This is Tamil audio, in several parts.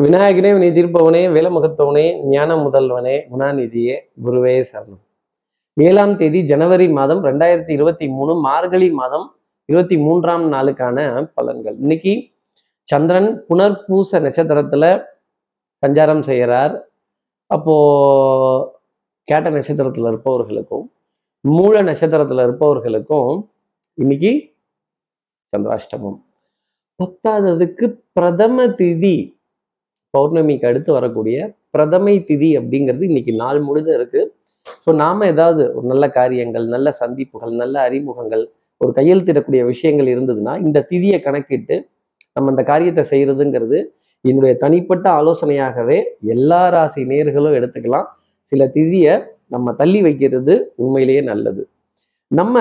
விநாயகனே வினை தீர்ப்பவனே வேலமுகத்தவனே ஞான முதல்வனே குணாநிதியே குருவே சரணம். ஏழாம் தேதி ஜனவரி மாதம் ரெண்டாயிரத்தி இருபத்தி மூணு மார்கழி மாதம் இருபத்தி மூன்றாம் நாளுக்கான பலன்கள். இன்னைக்கு சந்திரன் புனர்பூச நட்சத்திரத்துல சஞ்சாரம் செய்கிறார். அப்போ கேட்ட நட்சத்திரத்துல இருப்பவர்களுக்கும் மூல நட்சத்திரத்துல இருப்பவர்களுக்கும் இன்னைக்கு சந்திராஷ்டமம். பத்தாததுக்கு பிரதம திதி. பௌர்ணமிக்கு அடுத்து வரக்கூடிய பிரதமை திதி அப்படிங்கிறது இன்னைக்கு நாள் முழுதும் இருக்கு. ஸோ நாம ஏதாவது ஒரு நல்ல காரியங்கள் நல்ல சந்திப்புகள் நல்ல அறிமுகங்கள் ஒரு கையெழுத்திடக்கூடிய விஷயங்கள் இருந்ததுன்னா இந்த திதியை கணக்கிட்டு நம்ம அந்த காரியத்தை செய்யறதுங்கிறது என்னுடைய தனிப்பட்ட ஆலோசனையாகவே எல்லா ராசி நேர்களும் எடுத்துக்கலாம். சில திதியை நம்ம தள்ளி வைக்கிறது உண்மையிலேயே நல்லது. நம்ம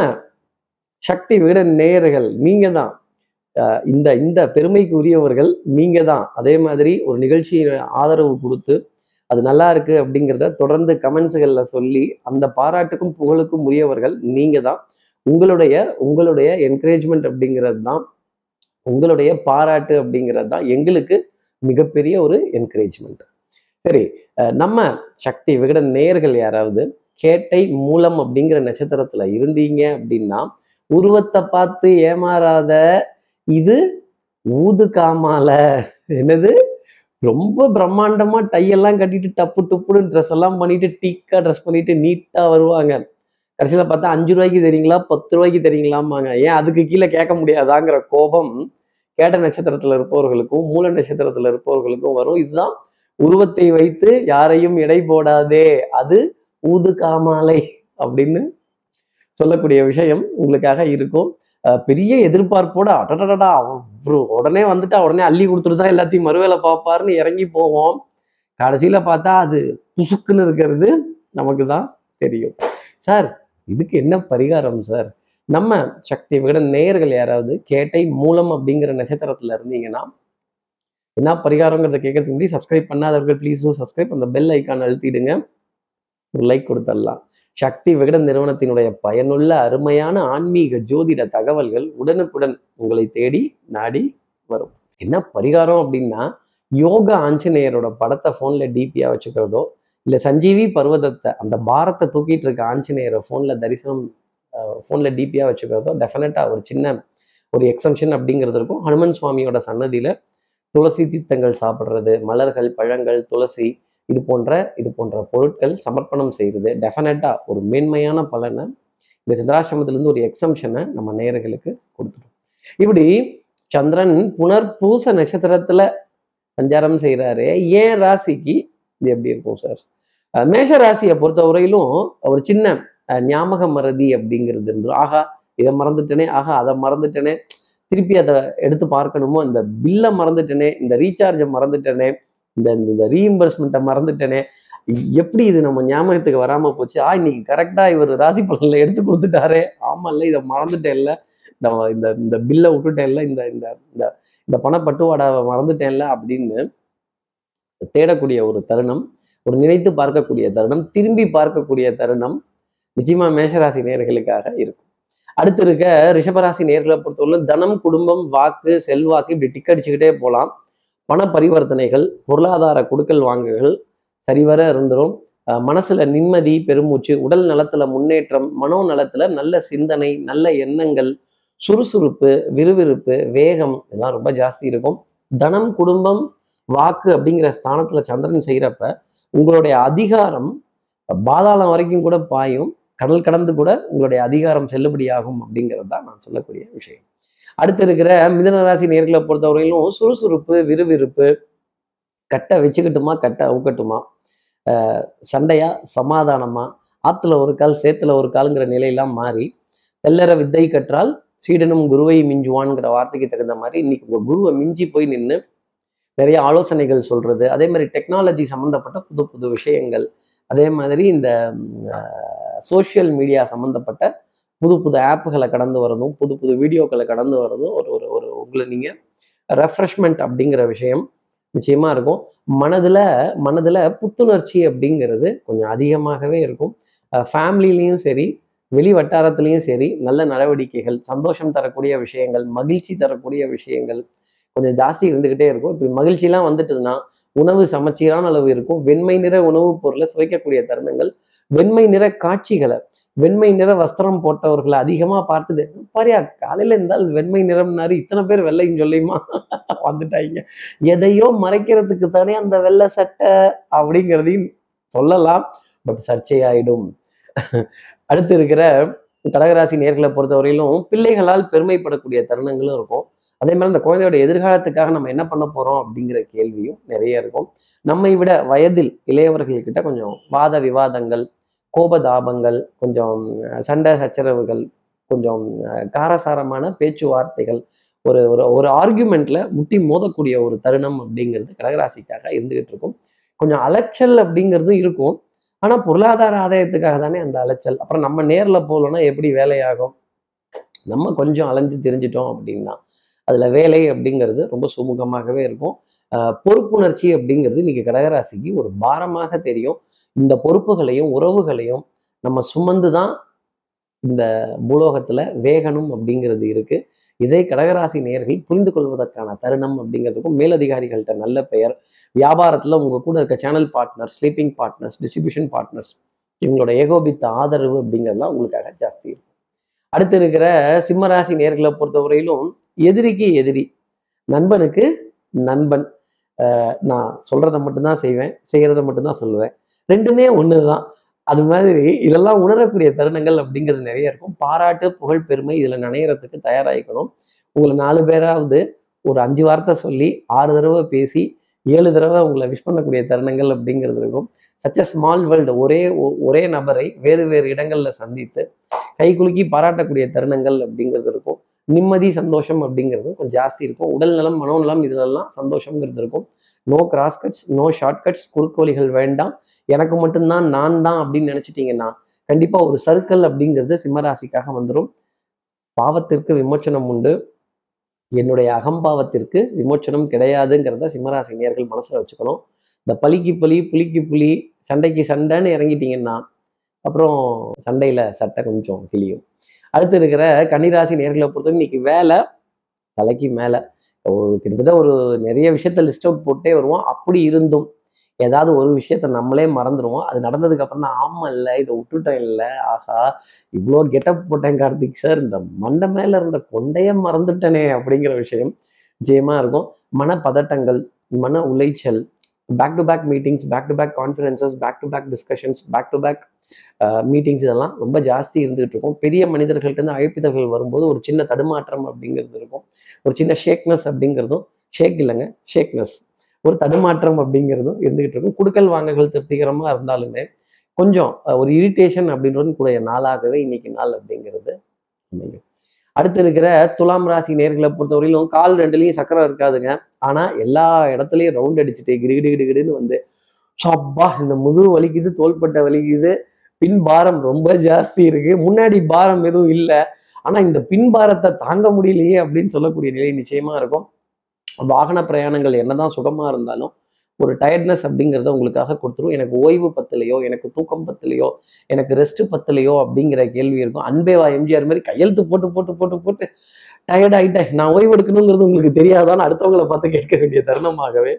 சக்தி விட நேயர்கள் நீங்க தான் இந்த இந்த பெருமைக்கு உரியவர்கள் நீங்க தான் அதே மாதிரி ஒரு நிகழ்ச்சியில் ஆதரவு கொடுத்து அது நல்லா இருக்கு அப்படிங்கிறத தொடர்ந்து கமெண்ட்ஸுகளில் சொல்லி அந்த பாராட்டுக்கும் புகழுக்கும் உரியவர்கள் நீங்க தான் உங்களுடைய உங்களுடைய என்கரேஜ்மெண்ட் அப்படிங்கிறது தான் உங்களுடைய பாராட்டு அப்படிங்கிறது தான் எங்களுக்கு மிகப்பெரிய ஒரு என்கரேஜ்மெண்ட் சரி நம்ம சக்தி விகட நேயர்கள் யாராவது கேட்டை மூலம் அப்படிங்கிற நட்சத்திரத்துல இருந்தீங்க அப்படின்னா உருவத்தை பார்த்து ஏமாறாத இது ஊது காமால என்னது? ரொம்ப பிரம்மாண்டமா டையெல்லாம் கட்டிட்டு டப்பு டப்புன்னு ட்ரெஸ் எல்லாம் பண்ணிட்டு டீக்கா ட்ரெஸ் பண்ணிட்டு நீட்டா வருவாங்க. கடைசியில பார்த்தா அஞ்சு ரூபாய்க்கு தெரியுங்களா பத்து ரூபாய்க்கு தெரியுங்களாமாங்க ஏன் அதுக்கு கீழே கேட்க முடியாதாங்கிற கோபம் கேட்ட நட்சத்திரத்துல இருப்பவர்களுக்கும் மூல நட்சத்திரத்துல இருப்பவர்களுக்கும் வரும். இதுதான் உருவத்தை வைத்து யாரையும் எடை போடாதே அது ஊது காமாலை அப்படின்னு சொல்லக்கூடிய விஷயம் உங்களுக்காக இருக்கும். பெரிய எதிர்பார்ப்போட அடடடா அவன் உடனே வந்துட்டா உடனே அள்ளி கொடுத்துட்டு எல்லாத்தையும் மறுவேலை பார்ப்பாருன்னு இறங்கி போவோம். கடைசியில் பார்த்தா அது புசுக்குன்னு இருக்கிறது நமக்கு தான் தெரியும். சார் இதுக்கு என்ன பரிகாரம் சார்? நம்ம சக்தி விகட நேயர்கள் யாராவது கேட்டை மூலம் அப்படிங்கிற நட்சத்திரத்தில் இருந்தீங்கன்னா என்ன பரிகாரங்கிறத கேட்கறதுக்கு முன்னாடி சப்ஸ்கிரைப் பண்ணாதவர்கள் ப்ளீஸ் சப்ஸ்கிரைப் அந்த பெல் ஐக்கான் அழுத்திடுங்க. ஒரு லைக் கொடுத்துடலாம் சக்தி விகடன் நிறுவனத்தினுடைய பயனுள்ள அருமையான ஆன்மீக ஜோதிட தகவல்கள் உடனுக்குடன் உங்களை தேடி நாடி வரும். என்ன பரிகாரம் அப்படின்னா யோகா ஆஞ்சநேயரோட படத்தை ஃபோனில் டிபியாக வச்சுக்கிறதோ இல்லை சஞ்சீவி பர்வதத்தை அந்த பாரத்தை தூக்கிட்டு இருக்க ஆஞ்சநேயரை ஃபோனில் தரிசனம் ஃபோனில் டிபியாக வச்சுக்கிறதோ டெஃபினட்டாக ஒரு சின்ன ஒரு எக்ஸம்ஷன் அப்படிங்கிறது இருக்கும். ஹனுமன் சுவாமியோட சன்னதியில் துளசி தீர்த்தங்கள் சாப்பிட்றது மலர்கள் பழங்கள் துளசி இது போன்ற இது போன்ற பொருட்கள் சமர்ப்பணம் செய்கிறது டெஃபினட்டாக ஒரு மேன்மையான பலனை இந்த சந்திராசிரமத்திலேருந்து ஒரு எக்ஸம்ஷனை நம்ம நேயர்களுக்கு கொடுத்துடும். இப்படி சந்திரன் புனர்பூச நட்சத்திரத்துல சஞ்சாரம் செய்கிறாரு ஏன் ராசிக்கு இது எப்படி இருக்கும் சார் மேஷ ராசியை பொறுத்த வரையிலும் ஒரு சின்ன ஞாபக மறதி அப்படிங்கிறது இருந்துரும் ஆகா இதை மறந்துட்டேனே ஆகா அதை மறந்துட்டேனே திருப்பி அதை எடுத்து பார்க்கணுமோ? இந்த பில்லை மறந்துட்டேனே இந்த ரீசார்ஜை மறந்துட்டேனே இந்த இந்த ரீஇம்பர்ஸ்மெண்ட்டை மறந்துட்டேனே. எப்படி இது நம்ம ஞாபகத்துக்கு வராம போச்சு? ஆ இன்னைக்கு கரெக்டா இவர் ராசி பலனில் எடுத்து கொடுத்துட்டாரே. ஆமாம்ல இதை மறந்துட்டேன்ல இந்த இந்த இந்த பில்லை விட்டுட்டேன்ல இந்த இந்த இந்த இந்த பணப்பட்டுவாடாவை மறந்துட்டேன்ல அப்படின்னு தேடக்கூடிய ஒரு தருணம் ஒரு நினைத்து பார்க்கக்கூடிய தருணம் திரும்பி பார்க்கக்கூடிய தருணம் நிச்சயமா மேஷராசி நேர்களுக்காக இருக்கும். அடுத்து இருக்க ரிஷபராசி நேர்களை பொறுத்தவரை தனம் குடும்பம் வாக்கு செல்வாக்கு இப்படி டிக்கடிச்சுக்கிட்டே போகலாம். பண பரிவர்த்தனைகள் பொருளாதார கொடுக்கல் வாங்குகள் சரிவர இருந்துரும். மனசுல நிம்மதி பெருமூச்சு உடல் நலத்துல முன்னேற்றம் மனோ நலத்துல நல்ல சிந்தனை நல்ல எண்ணங்கள் சுறுசுறுப்பு விறுவிறுப்பு வேகம் இதெல்லாம் ரொம்ப ஜாஸ்தி இருக்கும். தனம் குடும்பம் வாக்கு அப்படிங்கிற ஸ்தானத்துல சந்திரன் செய்யறப்ப உங்களுடைய அதிகாரம் பாதாளம் வரைக்கும் கூட பாயும். கடல் கடந்து கூட உங்களுடைய அதிகாரம் செல்லுபடியாகும் அப்படிங்கிறது தான் நான் சொல்லக்கூடிய விஷயம். அடுத்து இருக்கிற மிதன ராசி நேர்களை பொறுத்தவரையிலும் சுறுசுறுப்பு விறுவிறுப்பு கட்டை வச்சுக்கட்டுமா கட்டை அவுக்கட்டுமா? சண்டையா சமாதானமா? ஆத்துல ஒரு கால் சேத்துல ஒரு காலுங்கிற நிலையெல்லாம் மாறி தெல்லற வித்தை கற்றால் சீடனும் குருவை மிஞ்சுவான்ங்கிற வார்த்தைக்கு தகுந்த மாதிரி இன்னைக்கு உங்க குருவை மிஞ்சி போய் நின்று நிறைய ஆலோசனைகள் சொல்றது. அதே மாதிரி டெக்னாலஜி சம்மந்தப்பட்ட புது புது விஷயங்கள். அதே மாதிரி இந்த சோஷியல் மீடியா சம்மந்தப்பட்ட புது புது ஆப்புகளை கடந்து வரதும் புது புது வீடியோக்களை கடந்து வரதும் ஒரு ஒரு ஒரு உங்களை நீங்கள் ரெஃப்ரெஷ்மெண்ட் அப்படிங்கிற விஷயம் நிச்சயமாக இருக்கும். மனதில் மனதில் புத்துணர்ச்சி அப்படிங்கிறது கொஞ்சம் அதிகமாகவே இருக்கும். ஃபேமிலிலையும் சரி வெளி வட்டாரத்துலேயும் சரி நல்ல நடவடிக்கைகள் சந்தோஷம் தரக்கூடிய விஷயங்கள் மகிழ்ச்சி தரக்கூடிய விஷயங்கள் கொஞ்சம் ஜாஸ்தி இருந்துக்கிட்டே இருக்கும். இப்போ மகிழ்ச்சிலாம் வந்துட்டுதுன்னா உணவு சமச்சீரான அளவு இருக்கும். வெண்மை நிற உணவுப் பொருளை சுவைக்கக்கூடிய தருணங்கள் வெண்மை நிற காட்சிகளை வெண்மை நிற வஸ்திரம் போட்டவர்களை அதிகமா பார்த்துட்டு பாரியா காலையில இருந்தால் வெண்மை நிறம்னாரு இத்தனை பேர் வெள்ளைன்னு சொல்லியுமா? வந்துட்டாங்க. எதையோ மறைக்கிறதுக்கு தானே அந்த வெள்ளை சட்டை அப்படிங்கிறதையும் சொல்லலாம். பட் சர்ச்சையாயிடும். அடுத்து இருக்கிற கடகராசி நேர்களை பொறுத்தவரையிலும் பிள்ளைகளால் பெருமைப்படக்கூடிய தருணங்களும் இருக்கும். அதே மாதிரி அந்த குழந்தையோட எதிர்காலத்துக்காக நம்ம என்ன பண்ண போறோம் அப்படிங்கிற கேள்வியும் நிறைய இருக்கும். நம்மை விட வயதில் இளையவர்கள்கிட்ட கொஞ்சம் வாத விவாதங்கள் கோபதாபங்கள் கொஞ்சம் சண்டை சச்சரவுகள் கொஞ்சம் காரசாரமான பேச்சுவார்த்தைகள் ஒரு ஒரு ஒரு ஆர்கியூமெண்ட்ல முட்டி மோதக்கூடிய ஒரு தருணம் அப்படிங்கிறது கடகராசிக்காக இருந்துகிட்டு இருக்கும். கொஞ்சம் அலைச்சல் அப்படிங்கிறதும் இருக்கும். ஆனால் பொருளாதார ஆதாயத்துக்காக தானே அந்த அலைச்சல். அப்புறம் நம்ம நேரில் போகலன்னா எப்படி வேலையாகும்? நம்ம கொஞ்சம் அலைஞ்சு தெரிஞ்சிட்டோம் அப்படின்னா அதில் வேலை அப்படிங்கிறது ரொம்ப சுமூகமாகவே இருக்கும். பொறுப்புணர்ச்சி அப்படிங்கிறது இன்னைக்கு கடகராசிக்கு ஒரு பாரமாக தெரியும். இந்த பொறுப்புகளையும் உறவுகளையும் நம்ம சுமந்து தான் இந்த பூலோகத்தில் வேகணும் அப்படிங்கிறது இருக்குது இதை கடகராசி நேயர்கள் புரிந்து கொள்வதற்கான தருணம் அப்படிங்கிறதுக்கும் மேலதிகாரிகள்கிட்ட நல்ல பெயர். வியாபாரத்தில் உங்கள் கூட இருக்க channel partner sleeping partners distribution partners இவங்களோட ஏகோபித்த ஆதரவு அப்படிங்கிறதுலாம் உங்களுக்காக ஜாஸ்தி இருக்கும். அடுத்து இருக்கிற சிம்மராசி நேர்களை பொறுத்தவரையிலும் எதிரிக்கு எதிரி நண்பனுக்கு நண்பன். நான் சொல்கிறத மட்டும்தான் செய்வேன் செய்கிறத மட்டும்தான் சொல்லுவேன். ரெண்டுமே ஒன்று தான் அது மாதிரி இதெல்லாம் உணரக்கூடிய தருணங்கள் அப்படிங்கிறது நிறைய இருக்கும். பாராட்டு புகழ் பெருமை இதில் நினைகிறதுக்கு தயாராகிக்கணும். உங்களை நாலு பேராவது ஒரு அஞ்சு வார்த்தை சொல்லி ஆறு தடவை பேசி ஏழு தடவை உங்களை விஷ் பண்ணக்கூடிய தருணங்கள் அப்படிங்கிறது இருக்கும். சச்ச ஸ்மால் வேர்ல்டு ஒரே ஒ- ஒரே நபரை வேறு வேறு இடங்களில் சந்தித்து கை குலுக்கி பாராட்டக்கூடிய தருணங்கள் அப்படிங்கிறது இருக்கும். நிம்மதி சந்தோஷம் அப்படிங்கிறது கொஞ்சம் ஜாஸ்தி இருக்கும். உடல் நலம் மனோநலம் இதுலெல்லாம் சந்தோஷங்கிறது இருக்கும். No cross cuts no short cuts குறுக்கு வழிகள் வேண்டாம். எனக்கு மட்டும்தான் நான் தான் அப்படின்னு நினைச்சிட்டீங்கன்னா கண்டிப்பா ஒரு சர்க்கிள் அப்படிங்கிறது சிம்மராசிக்காக வந்துடும் பாவத்திற்கு விமோச்சனம் உண்டு. என்னுடைய அகம்பாவத்திற்கு விமோச்சனம் கிடையாதுங்கிறத சிம்மராசி நேயர்கள் மனசுல வச்சுக்கணும். இந்த பலிக்கு பலி புலிக்கு புலி சண்டைக்கு சண்டைன்னு இறங்கிட்டீங்கன்னா அப்புறம் சண்டையில சட்டை கொஞ்சம் கிளியும் அடுத்து இருக்கிற கன்னிராசி நேர்களை பொறுத்தவரை இன்னைக்கு வேலை தலைக்கு மேலே. ஒரு கிட்டத்தட்ட ஒரு நிறைய விஷயத்த லிஸ்ட் அவுட் போட்டே வருவோம். அப்படி இருந்தும் ஏதாவது ஒரு விஷயத்த நம்மளே மறந்துடுவோம் அது நடந்ததுக்கு அப்புறம் தான் ஆமாம் இல்லை இதை விட்டுட்டேன் இல்லை. ஆஹா இவ்வளோ கெட்டப் போட்டேன் கார்த்திக் சார் இந்த மண்டை மேல இருந்த கொண்டைய மறந்துட்டனே அப்படிங்கிற விஷயம் நிச்சயமா இருக்கும். மனப்பதட்டங்கள் மன உளைச்சல் back to back meetings back to back conferences back to back discussions back to back meetings இதெல்லாம் ரொம்ப ஜாஸ்தி இருந்துகிட்டு இருக்கும். பெரிய மனிதர்கள்ட்டேருந்து அழைப்பிதழ்கள் வரும்போது ஒரு சின்ன தடுமாற்றம் அப்படிங்கிறது இருக்கும். ஒரு சின்ன ஷேக்னஸ் அப்படிங்கிறதும் ஷேக் இல்லைங்க ஷேக்னஸ் ஒரு தடுமாற்றம் அப்படிங்கிறதும் இருந்துகிட்டு இருக்கும். குடுக்கல் வாங்கல்கள் திருப்திகரமாக இருந்தாலுமே கொஞ்சம் ஒரு இரிட்டேஷன் அப்படின்றது கூடிய நாளாகவே இன்னைக்கு நாள் அப்படிங்கிறது அமையும். அடுத்து இருக்கிற துலாம் ராசி நேர்களை பொறுத்தவரையிலும் கால் ரெண்டுலையும் சக்கரம் இருக்காதுங்க. ஆனால் எல்லா இடத்துலையும் ரவுண்ட் அடிச்சுட்டு கிடு கிடு கிடு வந்து சப்பா இந்த முதுகு வலிக்குது தோள்பட்டை வலிக்குது. பின் பாரம் ரொம்ப ஜாஸ்தி இருக்கு. முன்னாடி பாரம் எதுவும் இல்லை. ஆனால் இந்த பின் பாரத்தை தாங்க முடியலையே அப்படின்னு சொல்லக்கூடிய நிலை நிச்சயமா இருக்கும். வாகன பிரயாணங்கள் என்னதான் சுகமாக இருந்தாலும் ஒரு டயர்ட்னஸ் அப்படிங்கிறத உங்களுக்காக கொடுத்துரும். எனக்கு ஓய்வு பத்தலையோ எனக்கு தூக்கம் பத்தலையோ எனக்கு ரெஸ்ட் பத்தலையோ அப்படிங்கிற கேள்வி இருக்கும். அன்பேவா எம்ஜிஆர் மாதிரி கையெழுத்து போட்டு போட்டு போட்டு போட்டு டயர்ட் ஆயிட்டேன். நான் ஓய்வு எடுக்கணுங்கிறது உங்களுக்கு தெரியாதான்னு அடுத்தவங்களை பார்த்து கேட்க வேண்டிய தருணமாகவே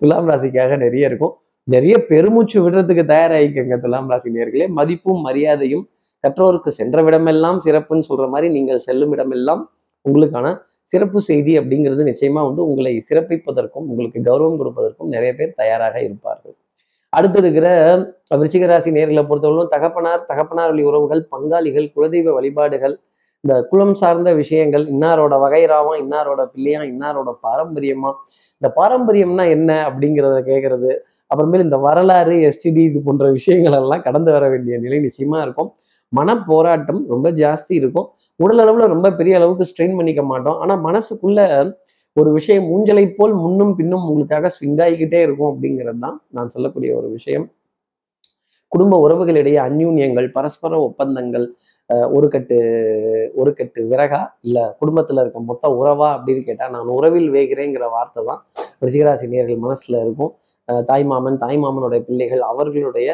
துலாம் ராசிக்காக நிறைய இருக்கும். நிறைய பெருமூச்சு விடுறதுக்கு தயாராகிக்கங்க துலாம் ராசி நேர்களே. மதிப்பும் மரியாதையும் கற்றோருக்கு சென்ற விடமெல்லாம் சிறப்புன்னு சொல்ற மாதிரி நீங்கள் செல்லும் இடமெல்லாம் உங்களுக்கான சிறப்பு செய்தி அப்படிங்கிறது நிச்சயமா வந்து உங்களை சிறப்பிப்பதற்கும் உங்களுக்கு கௌரவம் கொடுப்பதற்கும் நிறைய பேர் தயாராக இருப்பார்கள். அடுத்து இருக்கிற விருச்சிகராசி நேர்களை பொறுத்தவரைக்கும் தகப்பனார் தகப்பனார் வழி உறவுகள் பங்காளிகள் குலதெய்வ வழிபாடுகள் இந்த குலம் சார்ந்த விஷயங்கள் இன்னாரோட வகைராவா இன்னாரோட பிள்ளையா இன்னாரோட பாரம்பரியமா இந்த பாரம்பரியம்னா என்ன அப்படிங்கிறத கேட்கறது அப்புறமேல் இந்த வரலாறு எஸ்டிடி இது போன்ற விஷயங்கள் எல்லாம் கடந்து வர வேண்டிய நிலை நிச்சயமா இருக்கும். மன போராட்டம் ரொம்ப ஜாஸ்தி இருக்கும். உடல் அளவில் ரொம்ப பெரிய அளவுக்கு ஸ்ட்ரெயின் பண்ணிக்க மாட்டோம். ஆனால் மனசுக்குள்ள ஒரு விஷயம் ஊஞ்சலை போல் முன்னும் பின்னும் உங்களுக்காக ஸ்விங் ஆகிக்கிட்டே இருக்கும் அப்படிங்கிறது தான் நான் சொல்லக்கூடிய ஒரு விஷயம். குடும்ப உறவுகளிடையே அந்யூன்யங்கள் பரஸ்பர ஒப்பந்தங்கள் ஒரு கட்டு ஒரு கட்டு விறகா இல்லை குடும்பத்தில் இருக்க மொத்த உறவா அப்படின்னு கேட்டால் நான் உறவில் வேகிறேங்கிற வார்த்தை தான் ரிஷிகராசி நேர்கள் மனசுல இருக்கும். தாய்மாமன் தாய் மாமன் தாய் மாமனுடைய பிள்ளைகள் அவர்களுடைய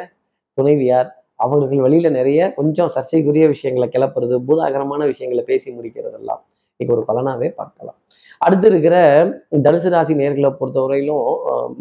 துணைவியார் அவர்கள் வழியில நிறைய கொஞ்சம் சர்ச்சைக்குரிய விஷயங்களை கிளப்புறது பூதாகரமான விஷயங்களை பேசி முடிக்கிறதெல்லாம் இன்னைக்கு ஒரு பலனாவே பார்க்கலாம். அடுத்து இருக்கிற தனுசு ராசி நேர்களை பொறுத்தவரையிலும்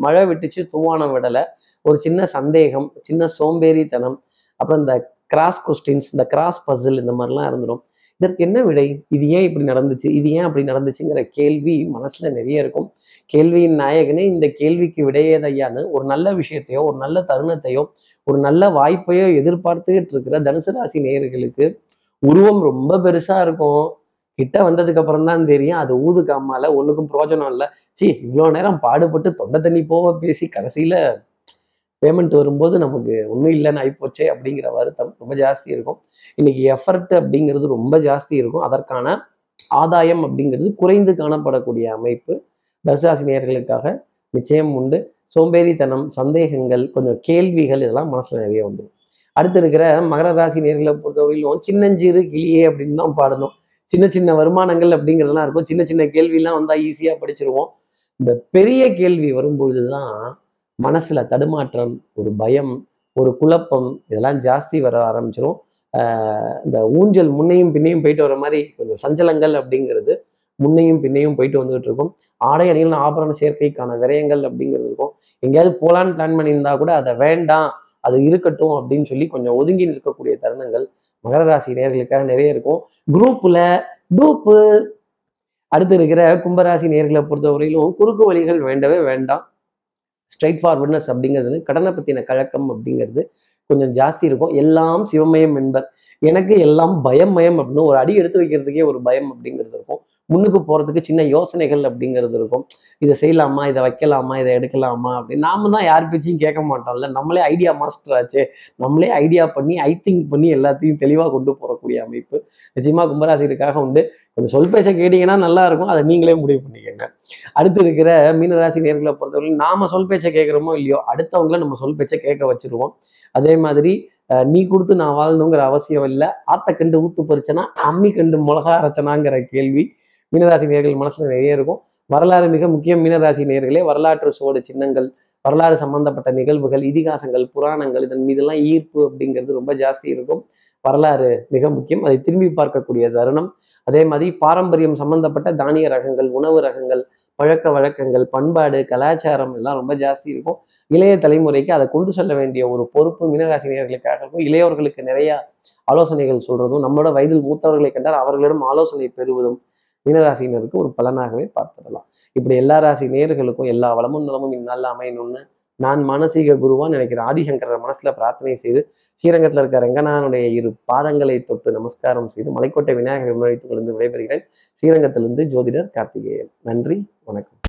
மழை விட்டுச்சு தூவானம் விடலை ஒரு சின்ன சந்தேகம் சின்ன சோம்பேறித்தனம் அப்புறம் இந்த கிராஸ் கொஸ்டின்ஸ் இந்த கிராஸ் பசில் இந்த மாதிரிலாம் இருந்துடும் இதற்கு என்ன விடை? இது ஏன் இப்படி நடந்துச்சு? இது ஏன் அப்படி நடந்துச்சுங்கிற கேள்வி மனசுல நிறைய இருக்கும். கேள்வியின் நாயகனே இந்த கேள்விக்கு விடையேதையான்னு ஒரு நல்ல விஷயத்தையோ ஒரு நல்ல தருணத்தையோ ஒரு நல்ல வாய்ப்பையோ எதிர்பார்த்துக்கிட்டு இருக்கிற தனுசு ராசி நேயர்களுக்கு உருவம் ரொம்ப பெருசா இருக்கும். கிட்ட வந்ததுக்கு அப்புறம் தான் தெரியும். அது ஊது காமால ஒண்ணுக்கும் பிரயோஜனம் இல்லை. சி இவ்வளோ நேரம் பாடுபட்டு தொண்டை தண்ணி போக பேசி கடைசியில பேமெண்ட் வரும்போது நமக்கு ஒன்றும் இல்லைன்னு ஆயிப்போச்சே அப்படிங்கிற வருத்தம் ரொம்ப ஜாஸ்தி இருக்கும். இன்னைக்கு எஃபர்ட் அப்படிங்கிறது ரொம்ப ஜாஸ்தி இருக்கும். அதற்கான ஆதாயம் அப்படிங்கிறது குறைந்து காணப்படக்கூடிய அமைப்பு. தர்சாசினியர்களுக்காக நிச்சயம் உண்டு. சோம்பேறித்தனம் சந்தேகங்கள் கொஞ்சம் கேள்விகள் இதெல்லாம் மனசில் நிறைய வந்துடும். அடுத்து இருக்கிற மகர ராசி நேர்களை பொறுத்தவரையிலும் சின்னஞ்சிறு கிளியே அப்படின்னு தான் பாடணும். சின்ன சின்ன வருமானங்கள் அப்படிங்கிறதெல்லாம் இருக்கும். சின்ன சின்ன கேள்வியெல்லாம் வந்தால் ஈஸியாக படிச்சிருவோம். இந்த பெரிய கேள்வி வரும்பொழுது தான் மனசுல தடுமாற்றம் ஒரு பயம் ஒரு குழப்பம் இதெல்லாம் ஜாஸ்தி வர ஆரம்பிச்சிடும் ஆஹ் இந்த ஊஞ்சல் முன்னையும் பின்னையும் போயிட்டு வர மாதிரி கொஞ்சம் சஞ்சலங்கள் அப்படிங்கிறது முன்னையும் பின்னையும் போயிட்டு வந்துகிட்டு இருக்கும். ஆடை அணிகள் ஆபரண சேர்க்கைக்கான விரயங்கள் அப்படிங்கிறது இருக்கும். எங்கேயாவது போலான்னு பிளான் பண்ணியிருந்தா கூட அதை வேண்டாம் அது இருக்கட்டும் அப்படின்னு சொல்லி கொஞ்சம் ஒதுங்கி நிற்கக்கூடிய தருணங்கள் மகர ராசி நேர்களுக்காக நிறைய இருக்கும். குரூப்ல டூப்பு அடுத்து இருக்கிற கும்பராசி நேர்களை பொறுத்தவரையிலும் குறுக்கு வழிகள் வேண்டவே வேண்டாம். ஸ்ட்ரைட் ஃபார்வர்ட்னஸ் அப்படிங்கிறது கடனை பற்றின கழக்கம் அப்படிங்கிறது கொஞ்சம் ஜாஸ்தி இருக்கும். எல்லாம் சிவமயம் என்பர். எனக்கு எல்லாம் பயமயம் அப்படின்னு ஒரு அடி எடுத்து வைக்கிறதுக்கே ஒரு பயம் அப்படிங்கிறது இருக்கும். முன்னுக்கு போகிறதுக்கு சின்ன யோசனைகள் அப்படிங்கிறது இருக்கும். இதை செய்யலாமா இதை வைக்கலாமா இதை எடுக்கலாமா அப்படின்னு. நாம தான் யார் பேச்சையும் கேட்க மாட்டோம்ல. நம்மளே ஐடியா மாஸ்டர் ஆச்சு. நம்மளே ஐடியா பண்ணி ஐ திங்க் பண்ணி எல்லாத்தையும் தெளிவாக கொண்டு போகக்கூடிய அமைப்பு நிச்சயமாக கும்பராசிக்காக உண்டு. கொஞ்சம் சொல் பேச கேட்டீங்கன்னா நல்லா இருக்கும். அதை நீங்களே முடிவு பண்ணிக்கோங்க. அடுத்து இருக்கிற மீனராசி நேர்களை பொறுத்தவரை நாம சொல் பேச்சை கேட்குறோமோ இல்லையோ அடுத்தவங்கள நம்ம சொல் பேச்சை கேட்க வச்சிருவோம். அதே மாதிரி நீ கொடுத்து நான் வாழணுங்கிற அவசியம் இல்லை. ஆத்த கண்டு ஊத்து பறிச்சனா அம்மி கண்டு மிளகா அரைச்சனாங்கிற கேள்வி மீனராசி நேர்கள் மனசுல நிறைய இருக்கும். வரலாறு மிக முக்கியம் மீனராசி நேர்களே வரலாற்று சுவடு சின்னங்கள் வரலாறு சம்பந்தப்பட்ட நிகழ்வுகள் இதிகாசங்கள் புராணங்கள் இதன் மீதெல்லாம் ஈர்ப்பு அப்படிங்கிறது ரொம்ப ஜாஸ்தி இருக்கும். வரலாறு மிக முக்கியம். அதை திரும்பி பார்க்கக்கூடிய தருணம். அதே மாதிரி பாரம்பரியம் சம்பந்தப்பட்ட தானிய ரகங்கள் உணவு ரகங்கள் பழக்க வழக்கங்கள் பண்பாடு கலாச்சாரம் எல்லாம் ரொம்ப ஜாஸ்தி இருக்கும். இளைய தலைமுறைக்கு அதை கொண்டு செல்ல வேண்டிய ஒரு பொறுப்பு மீனராசினியர்களுக்காக இருக்கும். இளையவர்களுக்கு நிறைய ஆலோசனைகள் சொல்றதும் நம்மளோட வயதில் மூத்தவர்களை கண்டால் அவர்களிடம் ஆலோசனை பெறுவதும் மீனராசினருக்கு ஒரு பலனாகவே பார்த்துடலாம் இப்படி எல்லா ராசி நேர்களுக்கும் எல்லா வளமும் நலமும் இந்நாளில் அமையணும்னு நான் மானசீக குருவா நினைக்கிற ஆதிசங்கரர் மனசுல பிரார்த்தனை செய்து ஸ்ரீரங்கத்தில் இருக்க ரங்கநாதனுடைய இரு பாதங்களை தொட்டு நமஸ்காரம் செய்து மலைக்கோட்டை விநாயகர் முன்வைத்துக் கொண்டு விடைபெறுகிறேன் ஸ்ரீரங்கத்திலிருந்து ஜோதிடர் கார்த்திகேயன் நன்றி வணக்கம்